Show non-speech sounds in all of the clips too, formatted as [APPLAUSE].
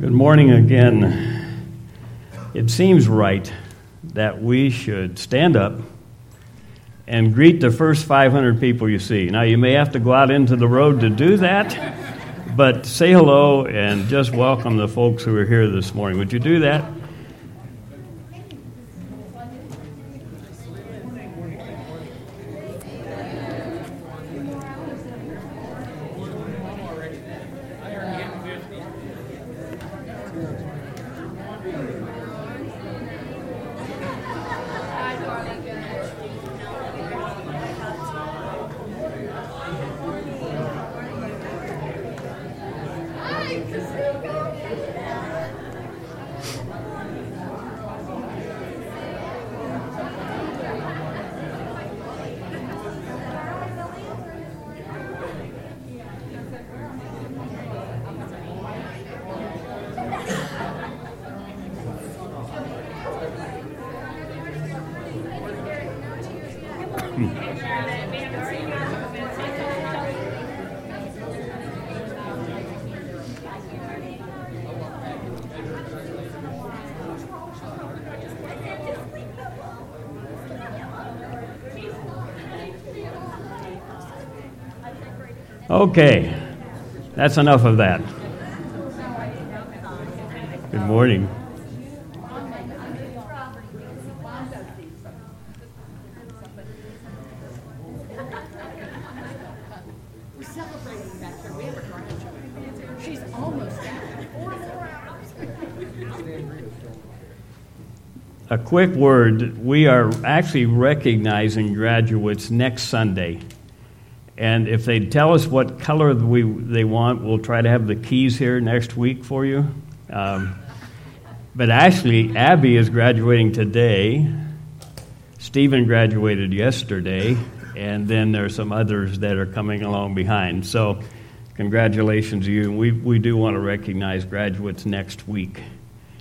Good morning again. It seems right that we should stand up and greet the first 500 people you see. Now, you may have to go out into the road to do that, but say hello and just welcome the folks who are here this morning. Would you do that? Okay, that's enough of that. Good morning. We're celebrating back here. We have a grandchild. She's almost down. Four more hours. A quick word we are actually recognizing graduates next Sunday. And if they tell us what color we, they want, we'll try to have the keys here next week for you. Um, but actually, Abby is graduating today. Stephen graduated yesterday. And then there are some others that are coming along behind. So, congratulations to you. We, we do want to recognize graduates next week.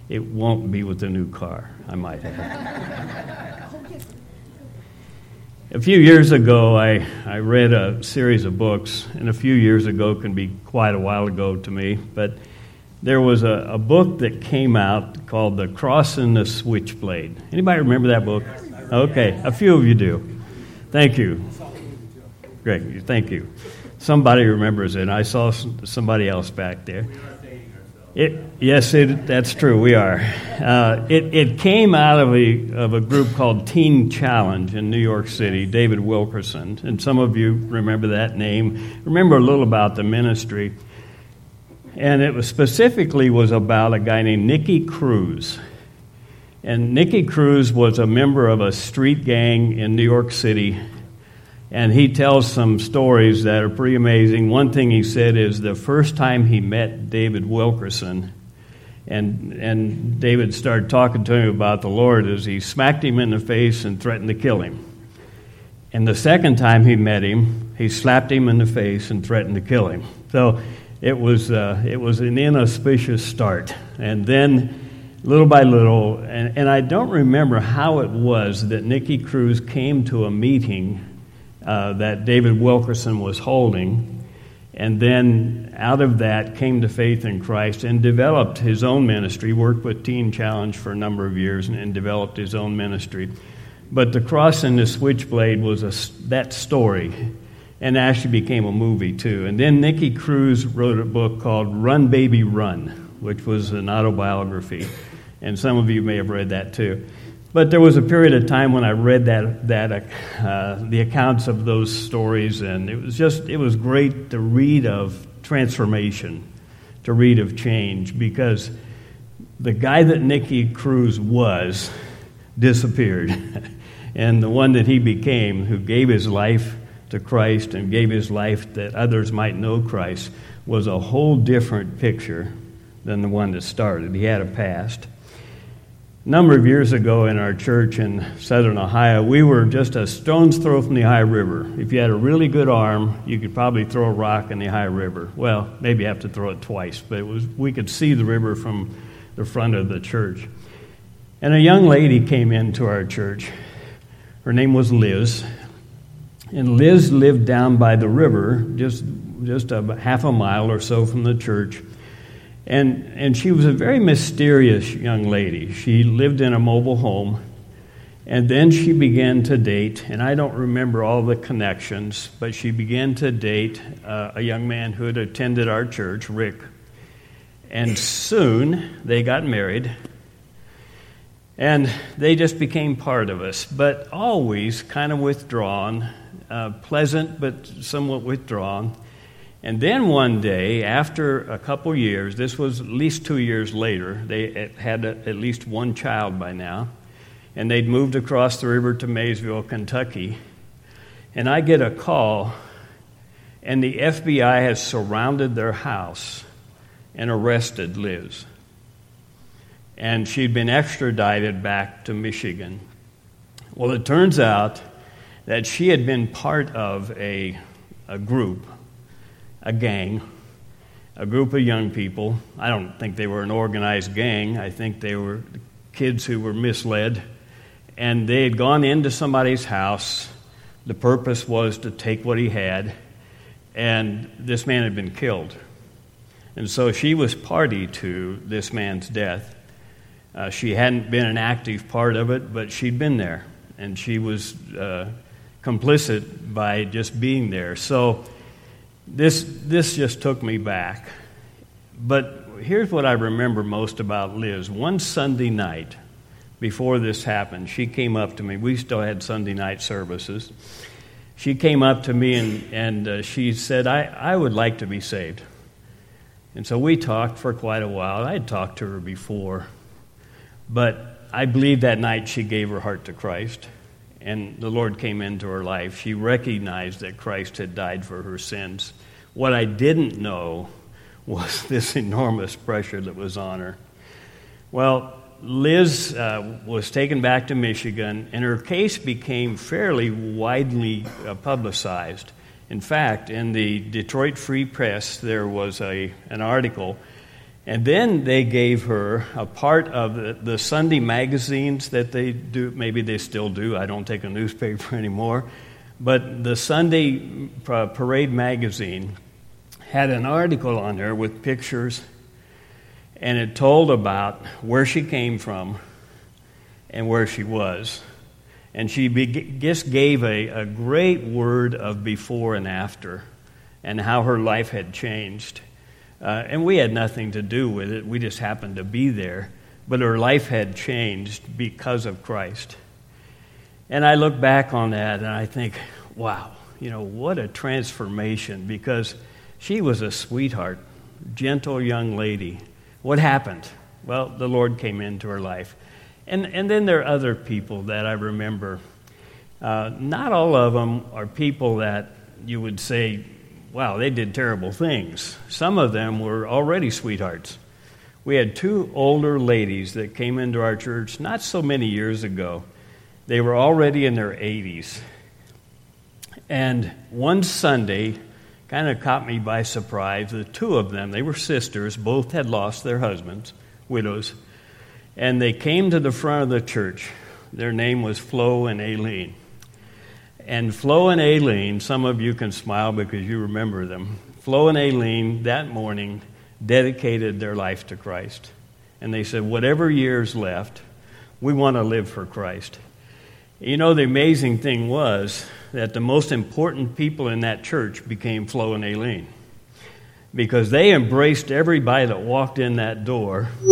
It won't be with a new car, I might add. A few years ago, I, I read a series of books, and a few years ago can be quite a while ago to me, but there was a, a book that came out called The Cross and the Switchblade. Anybody remember that book? Okay, a few of you do. Thank you. Great, thank you. Somebody remembers it. I saw somebody else back there. It, yes, it, that's true. We are. Uh, it, it came out of a, of a group called Teen Challenge in New York City, David Wilkerson. And some of you remember that name. Remember a little about the ministry. And it was specifically was about a guy named Nicky Cruz. And Nicky Cruz was a member of a street gang in New York City and he tells some stories that are pretty amazing. One thing he said is the first time he met David Wilkerson, and, and David started talking to him about the Lord, is he smacked him in the face and threatened to kill him. And the second time he met him, he slapped him in the face and threatened to kill him. So it was, uh, it was an inauspicious start. And then, little by little, and, and I don't remember how it was that Nicky Cruz came to a meeting uh, that David Wilkerson was holding. And then out of that came to faith in Christ and developed his own ministry, worked with Teen Challenge for a number of years and, and developed his own ministry. But The Cross and the Switchblade was a, that story and actually became a movie too. And then Nicky Cruz wrote a book called Run Baby Run, which was an autobiography. And some of you may have read that too. But there was a period of time when I read that, that uh, the accounts of those stories, and it was just, it was great to read of transformation, to read of change, because the guy that Nicky Cruz was disappeared. [LAUGHS] and the one that he became, who gave his life to Christ and gave his life that others might know Christ, was a whole different picture than the one that started. He had a past. A number of years ago in our church in southern Ohio, we were just a stone's throw from the Ohio River. If you had a really good arm, you could probably throw a rock in the Ohio River. Well, maybe you have to throw it twice, but it was, we could see the river from the front of the church. And a young lady came into our church. Her name was Liz. And Liz lived down by the river, just, just a half a mile or so from the church. And, and she was a very mysterious young lady. She lived in a mobile home. And then she began to date, and I don't remember all the connections, but she began to date uh, a young man who had attended our church, Rick. And soon they got married, and they just became part of us, but always kind of withdrawn, uh, pleasant but somewhat withdrawn. And then one day, after a couple years, this was at least two years later, they had at least one child by now, and they'd moved across the river to Maysville, Kentucky. And I get a call, and the FBI has surrounded their house and arrested Liz. And she'd been extradited back to Michigan. Well, it turns out that she had been part of a, a group a gang, a group of young people. I don't think they were an organized gang, I think they were kids who were misled. And they had gone into somebody's house. The purpose was to take what he had, and this man had been killed. And so she was party to this man's death. Uh, she hadn't been an active part of it, but she'd been there, and she was uh, complicit by just being there. So this, this just took me back. But here's what I remember most about Liz. One Sunday night, before this happened, she came up to me. We still had Sunday night services. She came up to me and, and uh, she said, I, I would like to be saved. And so we talked for quite a while. I had talked to her before, but I believe that night she gave her heart to Christ and the Lord came into her life. She recognized that Christ had died for her sins. What I didn't know was [LAUGHS] this enormous pressure that was on her. Well, Liz uh, was taken back to Michigan, and her case became fairly widely uh, publicized. In fact, in the Detroit Free Press, there was a, an article and then they gave her a part of the, the, Sunday magazines that they do. Maybe they still do. I don't take a newspaper [LAUGHS] anymore. But the Sunday uh, Parade magazine had an article on her with pictures, and it told about where she came from and where she was. And she be- just gave a, a great word of before and after and how her life had changed. Uh, and we had nothing to do with it. We just happened to be there. But her life had changed because of Christ. And I look back on that and I think, wow, you know, what a transformation because she was a sweetheart, gentle young lady. What happened? Well, the Lord came into her life. And, and then there are other people that I remember. Uh, not all of them are people that you would say wow, they did terrible things. Some of them were already sweethearts. We had two older ladies that came into our church not so many years ago. They were already in their 80s. And one Sunday kind of caught me by surprise. The two of them, they were sisters, both had lost their husbands, widows, and they came to the front of the church. Their name was Flo and Aileen. And Flo and Aileen, some of you can smile because you remember them. Flo and Aileen that morning dedicated their life to Christ. And they said, whatever years left, we want to live for Christ. You know, the amazing thing was that the most important people in that church became Flo and Aileen because they embraced everybody that walked in that door. [LAUGHS]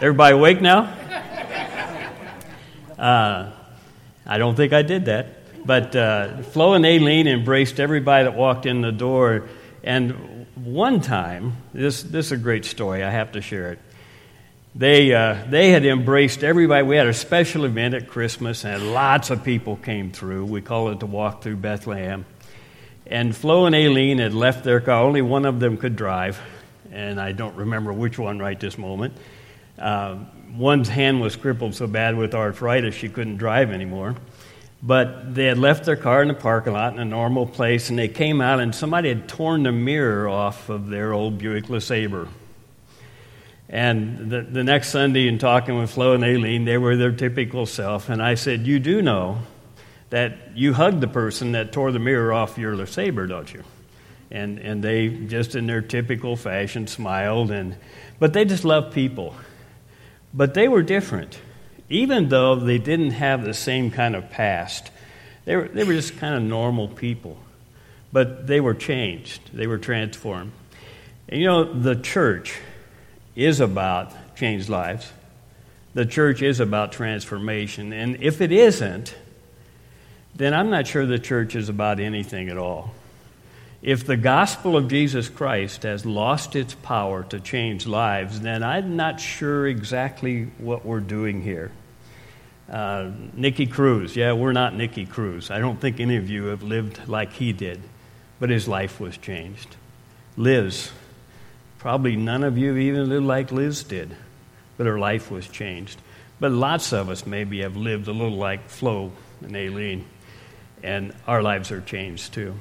Everybody awake now? Uh, I don't think I did that. But uh, Flo and Aileen embraced everybody that walked in the door. And one time, this, this is a great story, I have to share it. They, uh, they had embraced everybody. We had a special event at Christmas, and lots of people came through. We call it the Walk Through Bethlehem. And Flo and Aileen had left their car. Only one of them could drive, and I don't remember which one right this moment. Uh, one's hand was crippled so bad with arthritis she couldn't drive anymore. But they had left their car in the parking lot in a normal place, and they came out, and somebody had torn the mirror off of their old Buick LeSabre. And the, the next Sunday, in talking with Flo and Aileen, they were their typical self. And I said, You do know that you hugged the person that tore the mirror off your LeSabre, don't you? And, and they just in their typical fashion smiled and but they just love people. But they were different. Even though they didn't have the same kind of past. They were, they were just kind of normal people. But they were changed. They were transformed. And you know, the church is about changed lives. The church is about transformation. And if it isn't, then I'm not sure the church is about anything at all. If the gospel of Jesus Christ has lost its power to change lives, then I'm not sure exactly what we're doing here. Uh, Nicky Cruz, yeah, we're not Nicky Cruz. I don't think any of you have lived like he did, but his life was changed. Liz, probably none of you have even lived like Liz did, but her life was changed. But lots of us maybe have lived a little like Flo and Aileen and our lives are changed too.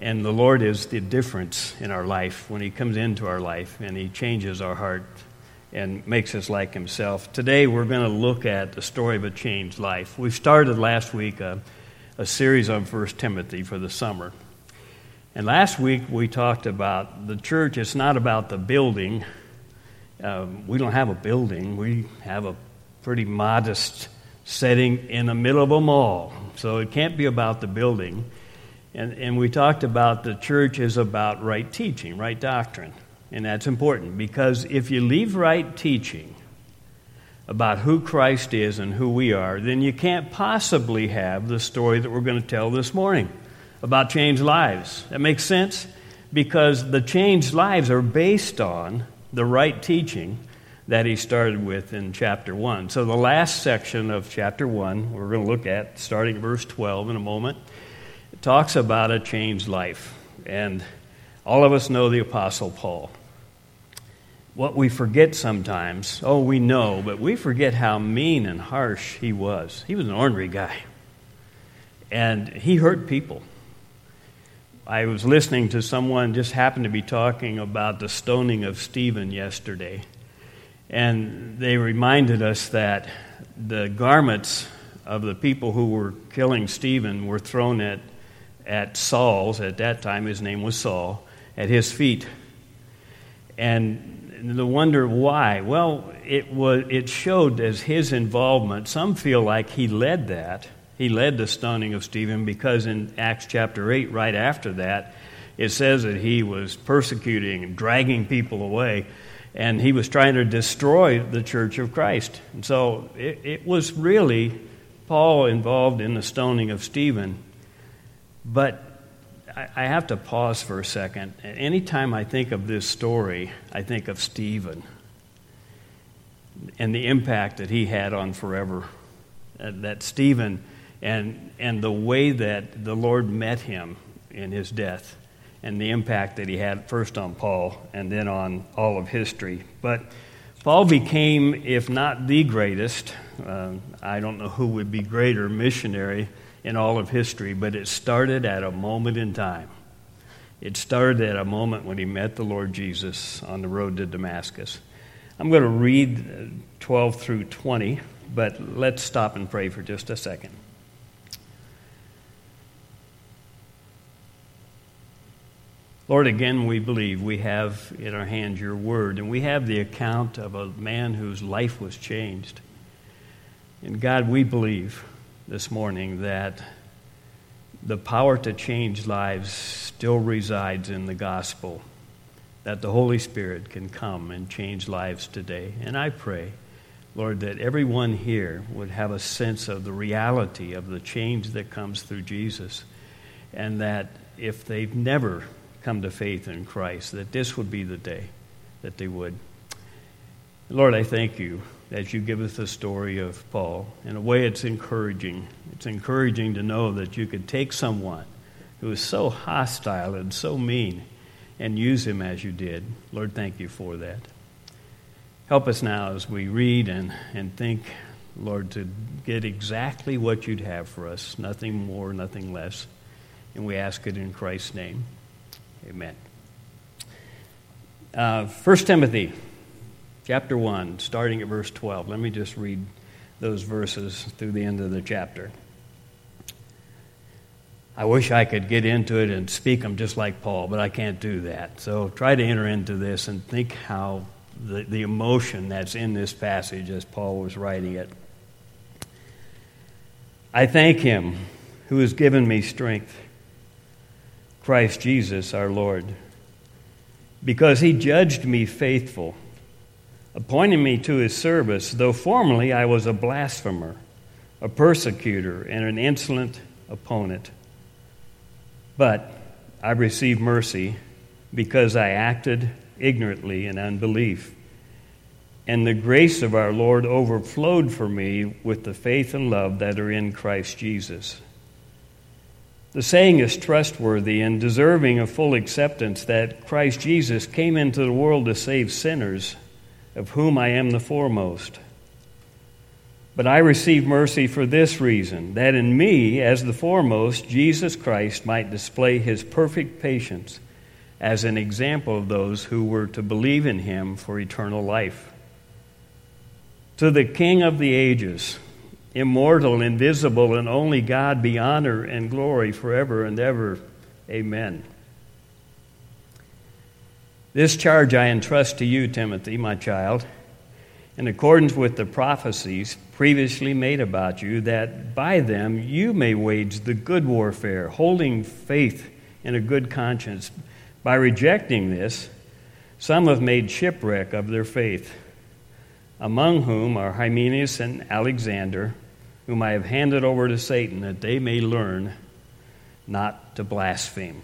And the Lord is the difference in our life when He comes into our life and He changes our heart and makes us like Himself. Today we're going to look at the story of a changed life. We started last week a, a series on 1 Timothy for the summer. And last week we talked about the church, it's not about the building. Um, we don't have a building, we have a pretty modest setting in the middle of a mall. So it can't be about the building. And, and we talked about the church is about right teaching, right doctrine. And that's important because if you leave right teaching about who Christ is and who we are, then you can't possibly have the story that we're going to tell this morning about changed lives. That makes sense? Because the changed lives are based on the right teaching that he started with in chapter 1. So, the last section of chapter 1, we're going to look at starting verse 12 in a moment, talks about a changed life. And all of us know the Apostle Paul. What we forget sometimes, oh, we know, but we forget how mean and harsh he was. He was an ornery guy. And he hurt people. I was listening to someone just happened to be talking about the stoning of Stephen yesterday. And they reminded us that the garments of the people who were killing Stephen were thrown at, at Saul's, at that time his name was Saul, at his feet. And the wonder why, well, it, was, it showed as his involvement. Some feel like he led that. He led the stoning of Stephen because in Acts chapter 8, right after that, it says that he was persecuting and dragging people away and he was trying to destroy the church of Christ. And so it, it, was really Paul involved in the stoning of Stephen. But I, have to pause for a second. Anytime I think of this story, I think of Stephen and the impact that he had on forever. Uh, that Stephen and, and the way that the Lord met him in his death and the impact that he had first on Paul and then on all of history. But Paul became, if not the greatest, uh, I don't know who would be greater missionary in all of history, but it started at a moment in time. It started at a moment when he met the Lord Jesus on the road to Damascus. I'm going to read uh, 12 through 20, but let's stop and pray for just a second. Lord, again, we believe we have in our hands your word, and we have the account of a man whose life was changed. And God, we believe this morning that the power to change lives still resides in the gospel, that the Holy Spirit can come and change lives today. And I pray, Lord, that everyone here would have a sense of the reality of the change that comes through Jesus, and that if they've never come to faith in Christ, that this would be the day that they would. Lord, I thank you as you give us the story of Paul. In a way, it's encouraging. It's encouraging to know that you could take someone who is so hostile and so mean and use him as you did. Lord, thank you for that. Help us now as we read and, and think, Lord, to get exactly what you'd have for us, nothing more, nothing less. And we ask it in Christ's name. Amen. Uh, 1 Timothy chapter 1, starting at verse 12. Let me just read those verses through the end of the chapter. I wish I could get into it and speak them just like Paul, but I can't do that. So try to enter into this and think how the, the emotion that's in this passage as Paul was writing it. I thank him who has given me strength, Christ Jesus our Lord, because he judged me faithful, appointing me to his service, though formerly I was a blasphemer, a persecutor, and an insolent opponent. But I received mercy because I acted ignorantly in unbelief. And the grace of our Lord overflowed for me with the faith and love that are in Christ Jesus. The saying is trustworthy and deserving of full acceptance that Christ Jesus came into the world to save sinners, of whom I am the foremost. But I received mercy for this reason that in me, as the foremost, Jesus Christ might display his perfect patience as an example of those who were to believe in him for eternal life. To the King of the ages, immortal, invisible, and only God be honor and glory forever and ever. Amen. This charge I entrust to you, Timothy, my child, in accordance with the prophecies previously made about you, that by them you may wage the good warfare, holding faith in a good conscience. By rejecting this, some have made shipwreck of their faith among whom are Hymenaeus and Alexander, whom I have handed over to Satan, that they may learn not to blaspheme.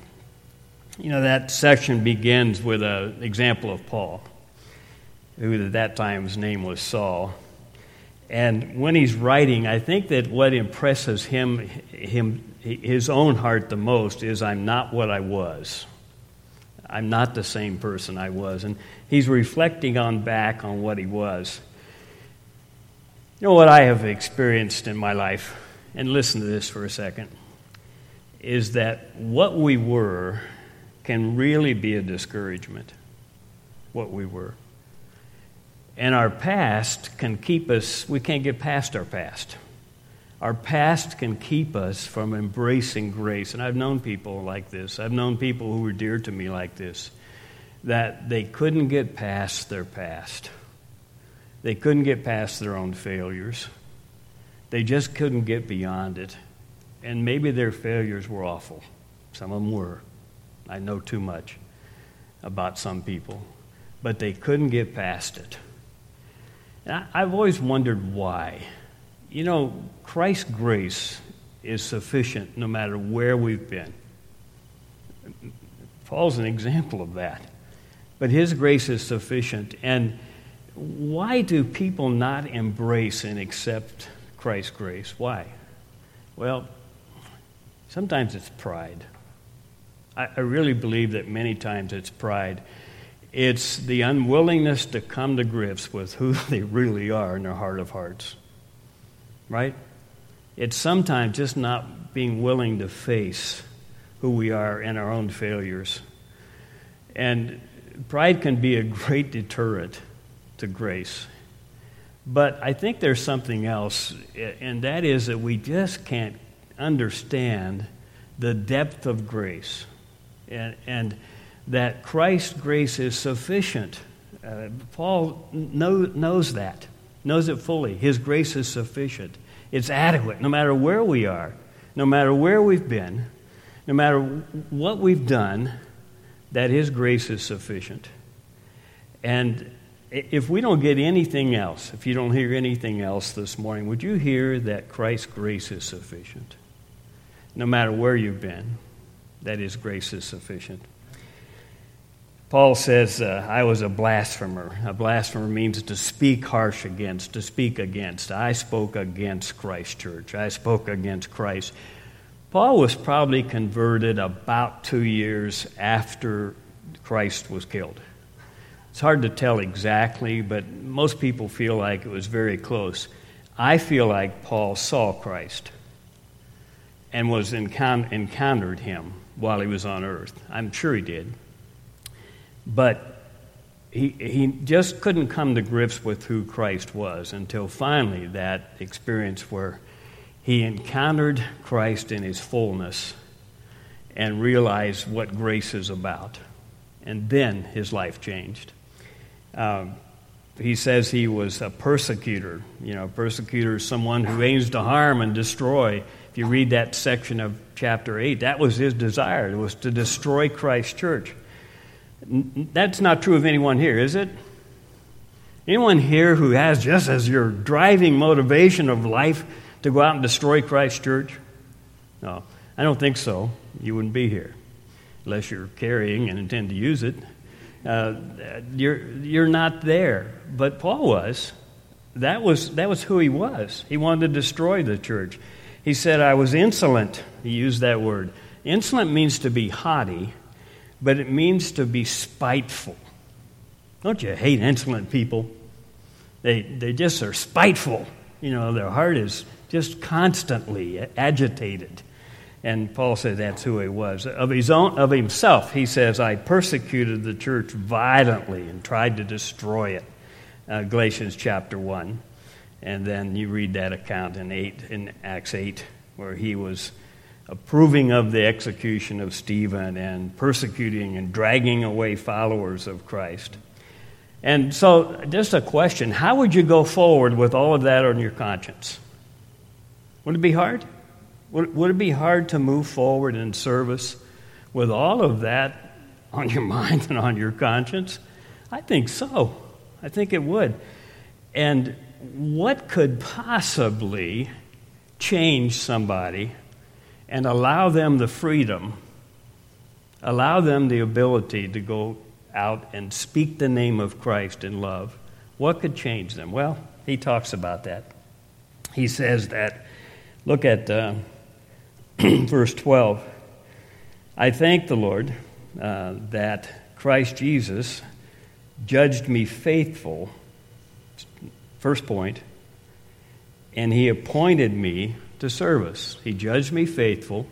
You know, that section begins with an example of Paul, who at that time his name was Saul. And when he's writing, I think that what impresses him, him, his own heart the most is I'm not what I was. I'm not the same person I was. And he's reflecting on back on what he was. You know what I have experienced in my life, and listen to this for a second, is that what we were can really be a discouragement. What we were. And our past can keep us, we can't get past our past. Our past can keep us from embracing grace. And I've known people like this. I've known people who were dear to me like this, that they couldn't get past their past. They couldn't get past their own failures. They just couldn't get beyond it. And maybe their failures were awful. Some of them were. I know too much about some people. But they couldn't get past it. And I've always wondered why. You know, Christ's grace is sufficient no matter where we've been. Paul's an example of that. But his grace is sufficient. And why do people not embrace and accept Christ's grace? Why? Well, sometimes it's pride. I, I really believe that many times it's pride. It's the unwillingness to come to grips with who [LAUGHS] they really are in their heart of hearts right? It's sometimes just not being willing to face who we are and our own failures. And pride can be a great deterrent to grace. But I think there's something else, and that is that we just can't understand the depth of grace. And, and that Christ's grace is sufficient. Uh, Paul know, knows that knows it fully. His grace is sufficient, it's adequate no matter where we are, no matter where we've been, no matter what we've done, that His grace is sufficient. And if we don't get anything else, if you don't hear anything else this morning, would you hear that Christ's grace is sufficient? No matter where you've been, that His grace is sufficient. Paul says, uh, I was a blasphemer. A blasphemer means to speak harsh against, to speak against. I spoke against Christ Church. I spoke against Christ. Paul was probably converted about two years after Christ was killed. It's hard to tell exactly, but most people feel like it was very close. I feel like Paul saw Christ and was encountered him while he was on earth. I'm sure he did. But he, he just couldn't come to grips with who Christ was until finally that experience where he encountered Christ in his fullness and realized what grace is about. And then his life changed. Um, he says he was a persecutor. You know, a persecutor is someone who aims to harm and destroy. If you read that section of chapter 8, that was his desire. It was to destroy Christ's church. That's not true of anyone here, is it? Anyone here who has just as your driving motivation of life to go out and destroy Christ's church? No, I don't think so. You wouldn't be here unless you're carrying and intend to use it. Uh, you're, you're not there. But Paul was. That, was. that was who he was. He wanted to destroy the church. He said, I was insolent. He used that word. Insolent means to be haughty, but it means to be spiteful. Don't you hate insolent people? They, they just are spiteful. You know, their heart is just constantly agitated. And Paul said that's who he was. Of, his own, of himself, he says, I persecuted the church violently and tried to destroy it. Uh, Galatians chapter 1. And then you read that account in, eight, in Acts 8, where he was approving of the execution of Stephen and persecuting and dragging away followers of Christ. And so, just a question how would you go forward with all of that on your conscience? Would it be hard? Would, would it be hard to move forward in service with all of that on your [LAUGHS] mind and on your conscience? I think so. I think it would. And what could possibly change somebody and allow them the freedom, allow them the ability to go out and speak the name of Christ in love? What could change them? Well, he talks about that. He says that, look at uh, [CLEARS THROAT] verse 12. I thank the Lord uh, that Christ Jesus judged me faithful, first point, and he appointed me to service. He judged me faithful,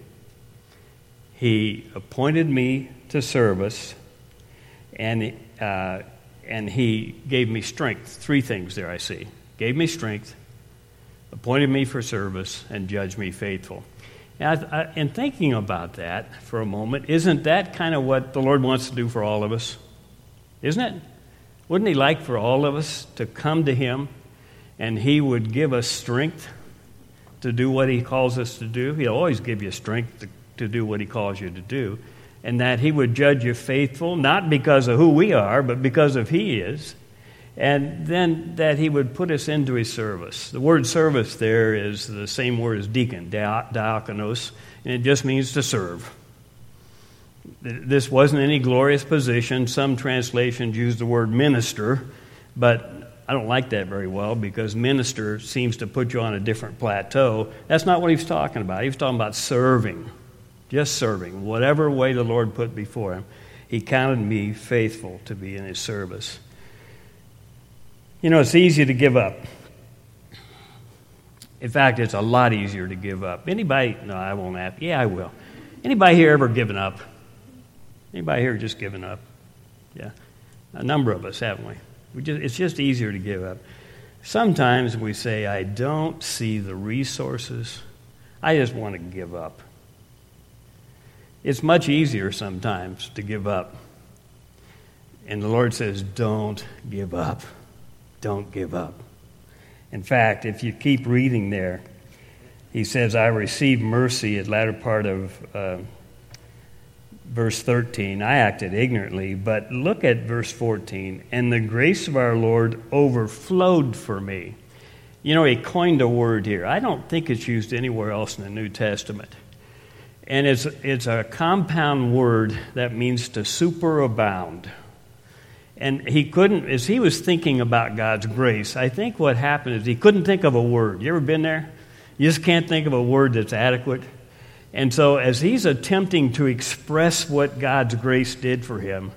he appointed me to service, and, uh, and he gave me strength. Three things there I see. Gave me strength, appointed me for service, and judged me faithful. And thinking about that for a moment, isn't that kind of what the Lord wants to do for all of us? Isn't it? Wouldn't He like for all of us to come to Him and He would give us strength to do what He calls us to do? He'll always give you strength to, to do what He calls you to do. And that He would judge you faithful, not because of who we are, but because of He is and then that he would put us into his service. The word service there is the same word as deacon, diakonos, and it just means to serve. This wasn't any glorious position. Some translations use the word minister, but I don't like that very well because minister seems to put you on a different plateau. That's not what he was talking about. He was talking about serving, just serving, whatever way the Lord put before him. He counted me faithful to be in his service. You know, it's easy to give up. In fact, it's a lot easier to give up. Anybody? No, I won't ask. Yeah, I will. Anybody here ever given up? Anybody here just given up? Yeah, a number of us, haven't we? Just, it's just easier to give up. Sometimes we say, "I don't see the resources. I just want to give up." It's much easier sometimes to give up. And the Lord says, "Don't give up." don't give up. In fact, if you keep reading there, he says, I received mercy at latter part of uh, verse 13. I acted ignorantly, but look at verse 14. And the grace of our Lord overflowed for me. You know, he coined a word here. I don't think it's used anywhere else in the New Testament. And it's, it's a compound word that means to superabound and he couldn't, as he was thinking about God's grace, I think what happened is he couldn't think of a word. You ever been there? You just can't think of a word that's adequate. And so, as he's attempting to express what God's grace did for him,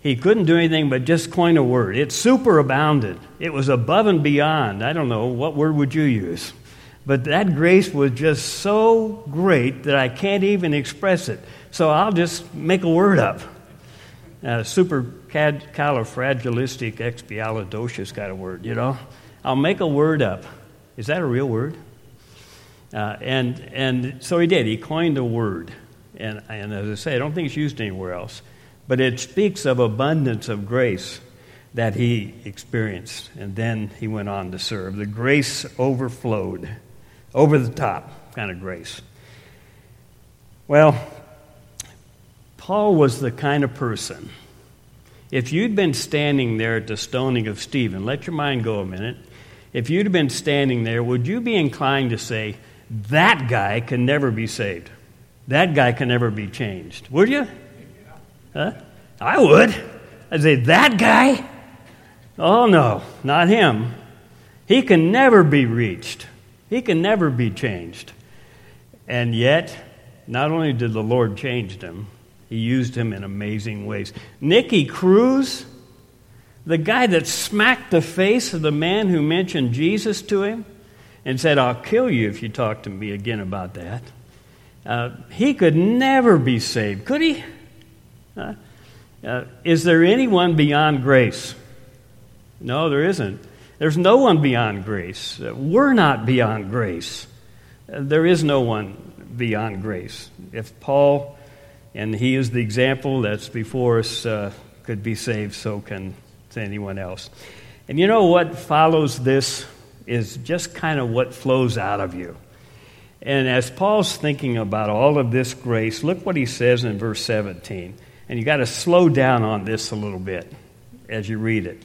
he couldn't do anything but just coin a word. It superabounded. It was above and beyond. I don't know, what word would you use? But that grace was just so great that I can't even express it. So I'll just make a word up. Uh, super califragilistic expialidocious kind of word, you know. I'll make a word up. Is that a real word? Uh, and, and so he did. He coined a word. And, and as I say, I don't think it's used anywhere else. But it speaks of abundance of grace that he experienced. And then he went on to serve. The grace overflowed, over the top kind of grace. Well, Paul was the kind of person. If you'd been standing there at the stoning of Stephen, let your mind go a minute. If you'd been standing there, would you be inclined to say, that guy can never be saved? That guy can never be changed? Would you? Huh? I would. I'd say, that guy? Oh, no, not him. He can never be reached, he can never be changed. And yet, not only did the Lord change him, he used him in amazing ways. Nicky Cruz, the guy that smacked the face of the man who mentioned Jesus to him and said, I'll kill you if you talk to me again about that. Uh, he could never be saved, could he? Uh, uh, is there anyone beyond grace? No, there isn't. There's no one beyond grace. Uh, we're not beyond grace. Uh, there is no one beyond grace. If Paul, and he is the example that's before us, uh, could be saved, so can anyone else. And you know what follows this is just kind of what flows out of you. And as Paul's thinking about all of this grace, look what he says in verse 17. And you got to slow down on this a little bit as you read it.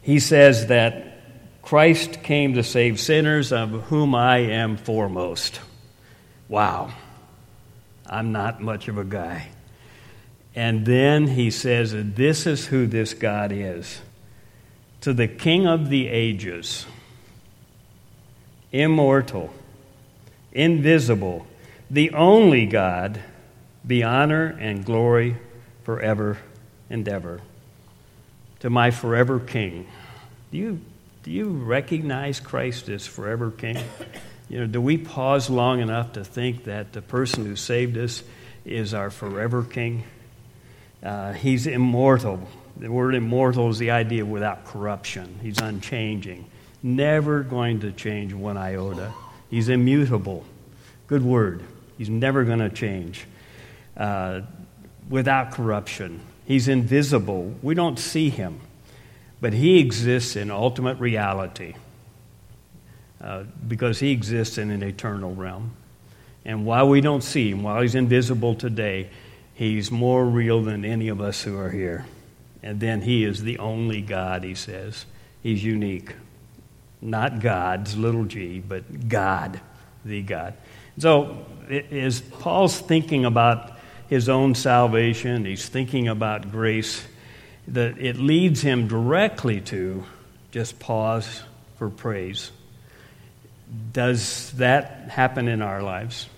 He says that Christ came to save sinners, of whom I am foremost. Wow. I'm not much of a guy. And then he says this is who this God is. To the King of the ages, immortal, invisible, the only God, be honor and glory forever and ever. To my forever King. Do you, do you recognize Christ as forever King? You know, do we pause long enough to think that the person who saved us is our forever King? Uh, he's immortal. The word immortal is the idea without corruption. He's unchanging, never going to change one iota. He's immutable. Good word. He's never going to change. Uh, without corruption. He's invisible. We don't see him, but he exists in ultimate reality uh, because he exists in an eternal realm. And while we don't see him, while he's invisible today, he's more real than any of us who are here. And then he is the only God, he says. He's unique. Not God's little g, but God, the God. So, as Paul's thinking about his own salvation, he's thinking about grace, that it leads him directly to just pause for praise. Does that happen in our lives?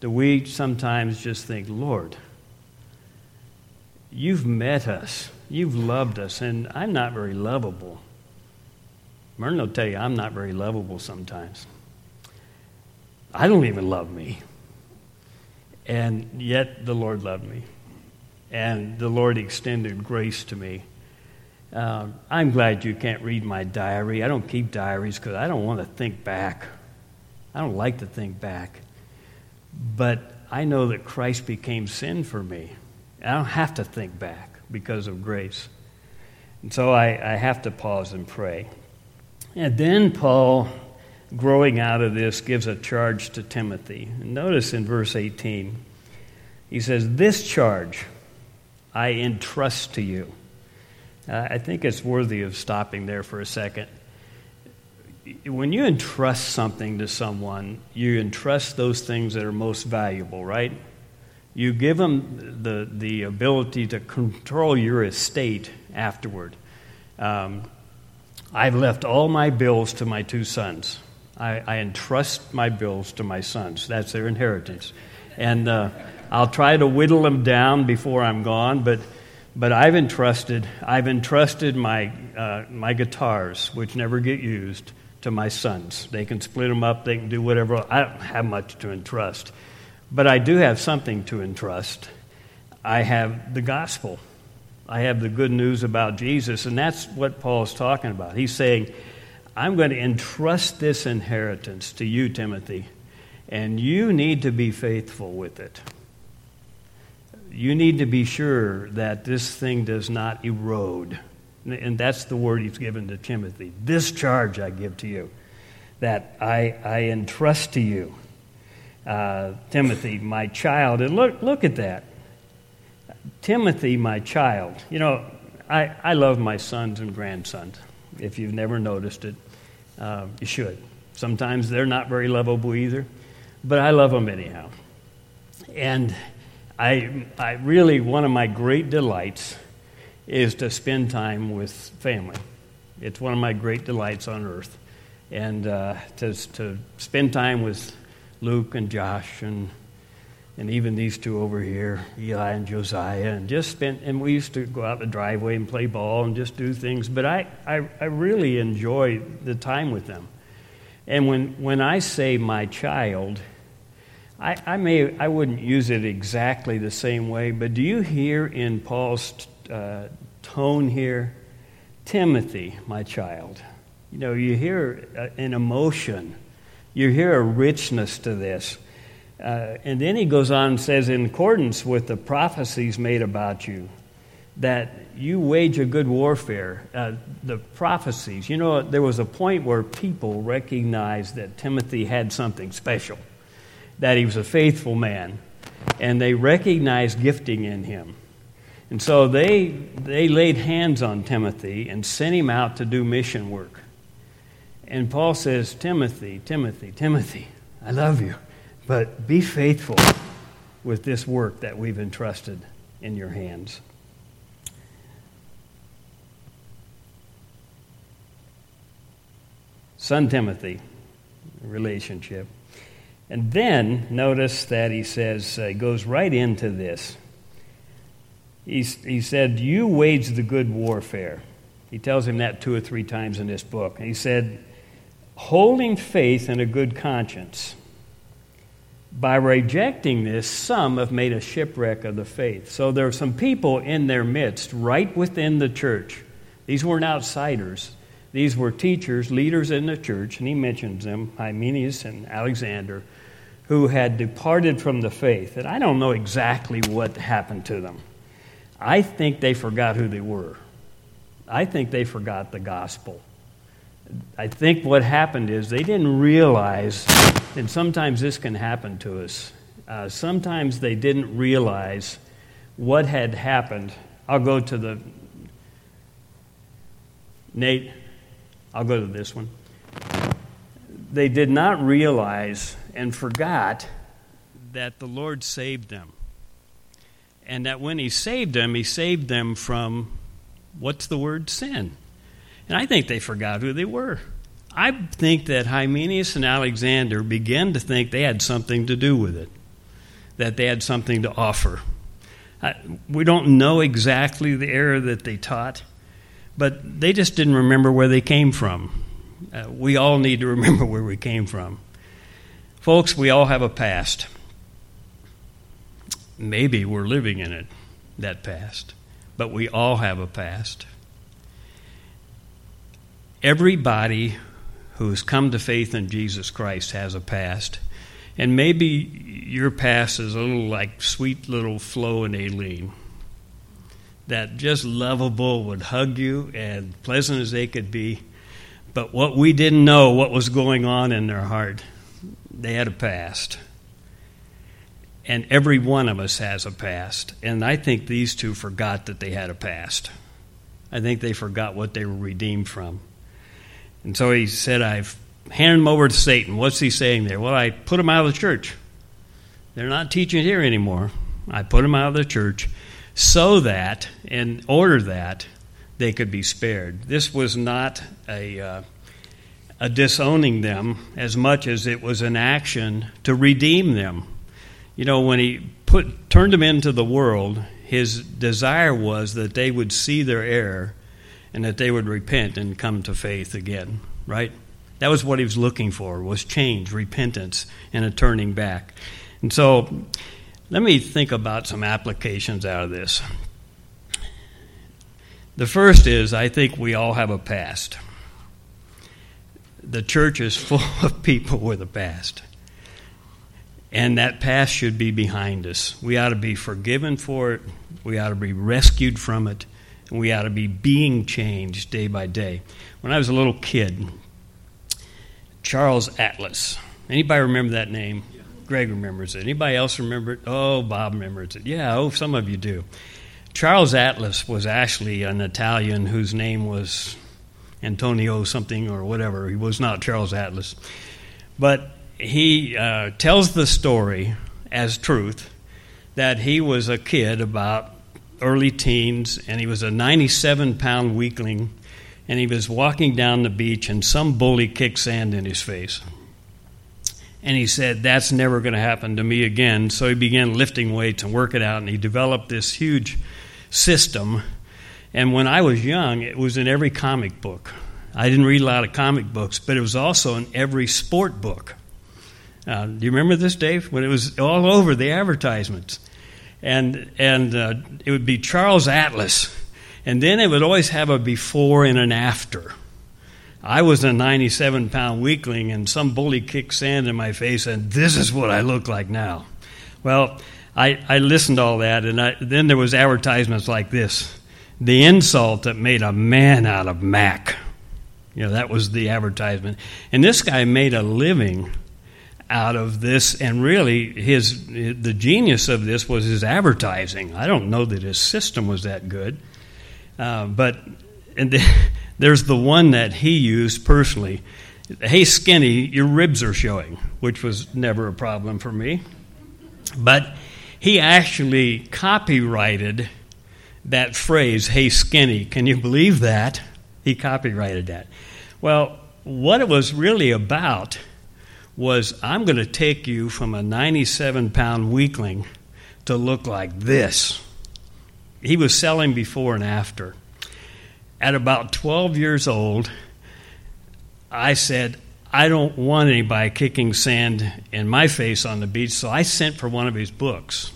Do we sometimes just think, Lord, you've met us, you've loved us, and I'm not very lovable? Merton will tell you, I'm not very lovable sometimes. I don't even love me. And yet the Lord loved me. And the Lord extended grace to me. Uh, I'm glad you can't read my diary. I don't keep diaries because I don't want to think back. I don't like to think back. But I know that Christ became sin for me. I don't have to think back because of grace. And so I, I have to pause and pray. And then Paul growing out of this, gives a charge to Timothy. notice in verse 18, he says, This charge I entrust to you. Uh, I think it's worthy of stopping there for a second. When you entrust something to someone, you entrust those things that are most valuable, right? You give them the, the ability to control your estate afterward. Um, I've left all my bills to my two sons. I, I, entrust my bills to my sons. That's their inheritance. And uh, I'll try to whittle them down before I'm gone, but, but I've entrusted, I've entrusted my, uh, my guitars, which never get used, to my sons. They can split them up, they can do whatever. I don't have much to entrust. But I do have something to entrust. I have the gospel. I have the good news about Jesus, and that's what Paul's talking about. He's saying, I'm going to entrust this inheritance to you, Timothy. and you need to be faithful with it. You need to be sure that this thing does not erode. And that's the word he's given to Timothy. This charge I give to you, that I, I entrust to you. Uh, Timothy, my child. And look, look at that. Timothy, my child. You know, I, I love my sons and grandsons. If you've never noticed it, uh, you should. Sometimes they're not very lovable either, but I love them anyhow. And I, I really, one of my great delights is to spend time with family. It's one of my great delights on earth. And uh, to, to spend time with Luke and Josh and and even these two over here, Eli and Josiah, and just spent, and we used to go out the driveway and play ball and just do things. But I, I, I really enjoy the time with them. And when, when I say my child, I, I, may, I wouldn't use it exactly the same way, but do you hear in Paul's uh, tone here, Timothy, my child? You know, you hear uh, an emotion, you hear a richness to this. Uh, and then he goes on and says, in accordance with the prophecies made about you, that you wage a good warfare. Uh, the prophecies, you know, there was a point where people recognized that Timothy had something special, that he was a faithful man, and they recognized gifting in him. And so they, they laid hands on Timothy and sent him out to do mission work. And Paul says, Timothy, Timothy, Timothy, I love you. But be faithful with this work that we've entrusted in your hands. Son Timothy, relationship. And then notice that he says, uh, he goes right into this. He's, he said, You wage the good warfare. He tells him that two or three times in this book. He said, Holding faith and a good conscience. By rejecting this, some have made a shipwreck of the faith. So there are some people in their midst, right within the church. These weren't outsiders. These were teachers, leaders in the church, and he mentions them, Hymenaeus and Alexander, who had departed from the faith. And I don't know exactly what happened to them. I think they forgot who they were. I think they forgot the gospel. I think what happened is they didn't realize, and sometimes this can happen to us, uh, sometimes they didn't realize what had happened. I'll go to the. Nate, I'll go to this one. They did not realize and forgot that the Lord saved them. And that when He saved them, He saved them from what's the word? Sin. And I think they forgot who they were. I think that Hymenaeus and Alexander began to think they had something to do with it, that they had something to offer. we don't know exactly the error that they taught, but they just didn't remember where they came from. Uh, we all need to [LAUGHS] remember where we came from. Folks, we all have a past. Maybe we're living in it, that past, but we all have a past. Everybody who's come to faith in Jesus Christ has a past. And maybe your past is a little like sweet little Flo and Aileen that just lovable would hug you and pleasant as they could be. But what we didn't know, what was going on in their heart, they had a past. And every one of us has a past. And I think these two forgot that they had a past. I think they forgot what they were redeemed from. And so he said, I've handed them over to Satan. What's he saying there? Well, I put them out of the church. They're not teaching here anymore. I put them out of the church so that, in order that, they could be spared. This was not a, uh, a disowning them as much as it was an action to redeem them. You know, when he put, turned them into the world, his desire was that they would see their error and that they would repent and come to faith again, right? That was what he was looking for, was change, repentance, and a turning back. And so let me think about some applications out of this. The first is I think we all have a past. The church is full [LAUGHS] of people with a past. And that past should be behind us. We ought to be forgiven for it. We ought to be rescued from it. And we ought to be being changed day by day. When I was a little kid, Charles Atlas. Anybody remember that name? Greg remembers it. Anybody else remember it? Oh, Bob remembers it. Yeah, oh, some of you do. Charles Atlas was actually an Italian whose name was Antonio something or whatever. He was not Charles Atlas. But he uh, tells the story as truth that he was a kid about early teens and he was a 97 pound weakling and he was walking down the beach and some bully kicked sand in his face. And he said, That's never going to happen to me again. So he began lifting weights and working out and he developed this huge system. And when I was young, it was in every comic book. I didn't read a lot of comic books, but it was also in every sport book. Uh, do you remember this, Dave? When it was all over the advertisements, and and uh, it would be Charles Atlas, and then it would always have a before and an after. I was a 97 pound weakling, and some bully kicked sand in my face, and this is what I look like now. Well, I, I listened to all that, and I, then there was advertisements like this: the insult that made a man out of Mac. You know, that was the advertisement. And this guy made a living out of this, and really, his the genius of this was his advertising. I don't know that his system was that good, uh, but and the, [LAUGHS] there's the one that he used personally. Hey, skinny, your ribs are showing, which was never a problem for me. But he actually copyrighted that phrase, hey, skinny. Can you believe that? He copyrighted that. Well, what it was really about was I'm going to take you from a 97 pound weakling to look like this. He was selling before and after. At about 12 years old, I said, I don't want anybody kicking sand in my face on the beach, so I sent for one of his books.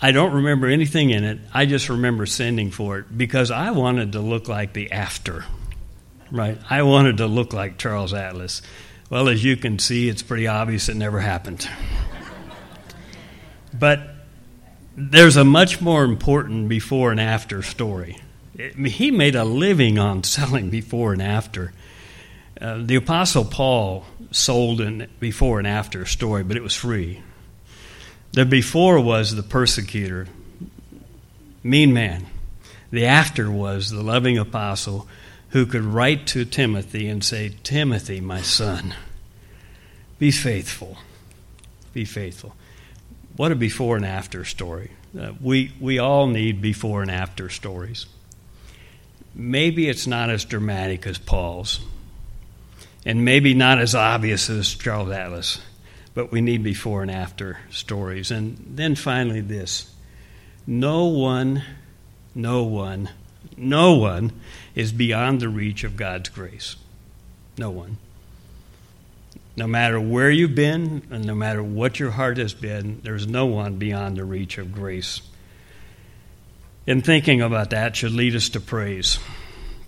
I don't remember anything in it. I just remember sending for it because I wanted to look like the after. Right? I wanted to look like Charles Atlas. Well, as you can see, it's pretty obvious it never happened. but there's a much more important before and after story. It, he made a living on [LAUGHS] selling before and after. Uh, the Apostle Paul sold a before and after story, but it was free. The before was the persecutor, mean man. The after was the loving apostle who could write to Timothy and say, Timothy, my son, be faithful. Be faithful. What a before and after story. Uh, we, we all need before and after stories. Maybe it's not as dramatic as Paul's, and maybe not as obvious as Charles Atlas but we need before and after stories. And then finally, this no one, no one, no one is beyond the reach of God's grace. No one. No matter where you've been, and no matter what your heart has been, there's no one beyond the reach of grace. And thinking about that should lead us to praise,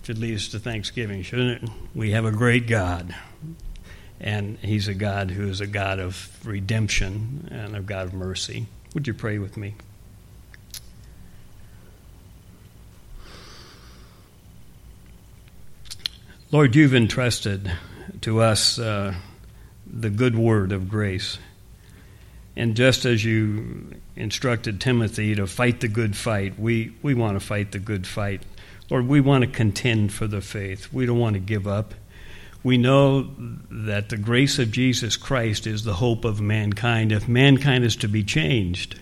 should lead us to thanksgiving, shouldn't it? We have a great God and He's a God who is a God of redemption and a God of mercy. Would you pray with me? Lord, you've entrusted to us uh, the good word of grace. And just as you instructed Timothy to fight the good fight, we, we want to fight the good fight. Lord, we want to contend for the faith. We don't want to give up we know that the grace of Jesus Christ is the hope of mankind. If mankind is to be changed,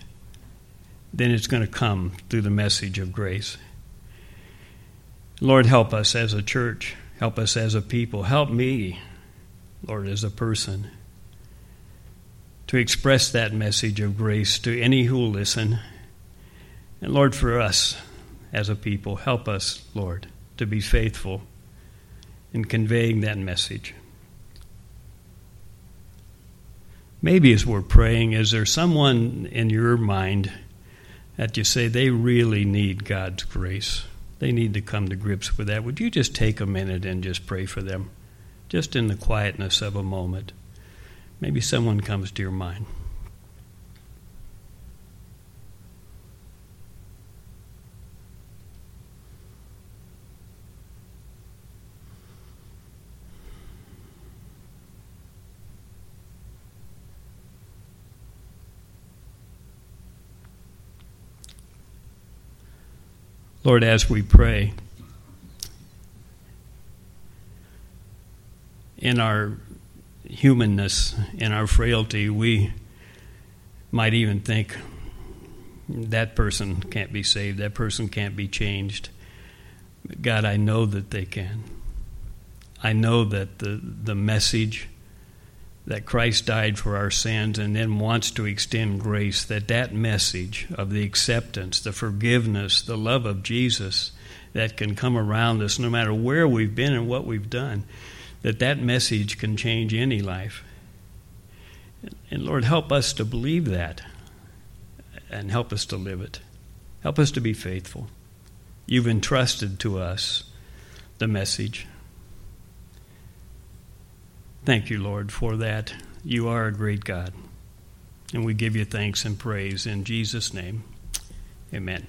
then it's going to come through the message of grace. Lord, help us as a church. Help us as a people. Help me, Lord, as a person, to express that message of grace to any who will listen. And Lord, for us as a people, help us, Lord, to be faithful in conveying that message. Maybe as we're praying, is there someone in your mind that you say they really need God's grace? They need to come to grips with that. Would you just take a minute and just pray for them, just in the quietness of a moment? Maybe someone comes to your mind. Lord, as we pray, in our humanness, in our frailty, we might even think that person can't be saved, that person can't be changed. But God, I know that they can. I know that the, the message that Christ died for our sins and then wants to extend grace, that that message of the acceptance, the forgiveness, the love of Jesus that can come around us no matter where we've been and what we've done, that that message can change any life. And Lord, help us to believe that and help us to live it. Help us to be faithful. You've entrusted to us the message. Thank you, Lord, for that. You are a great God. And we give you thanks and praise in Jesus' name. Amen.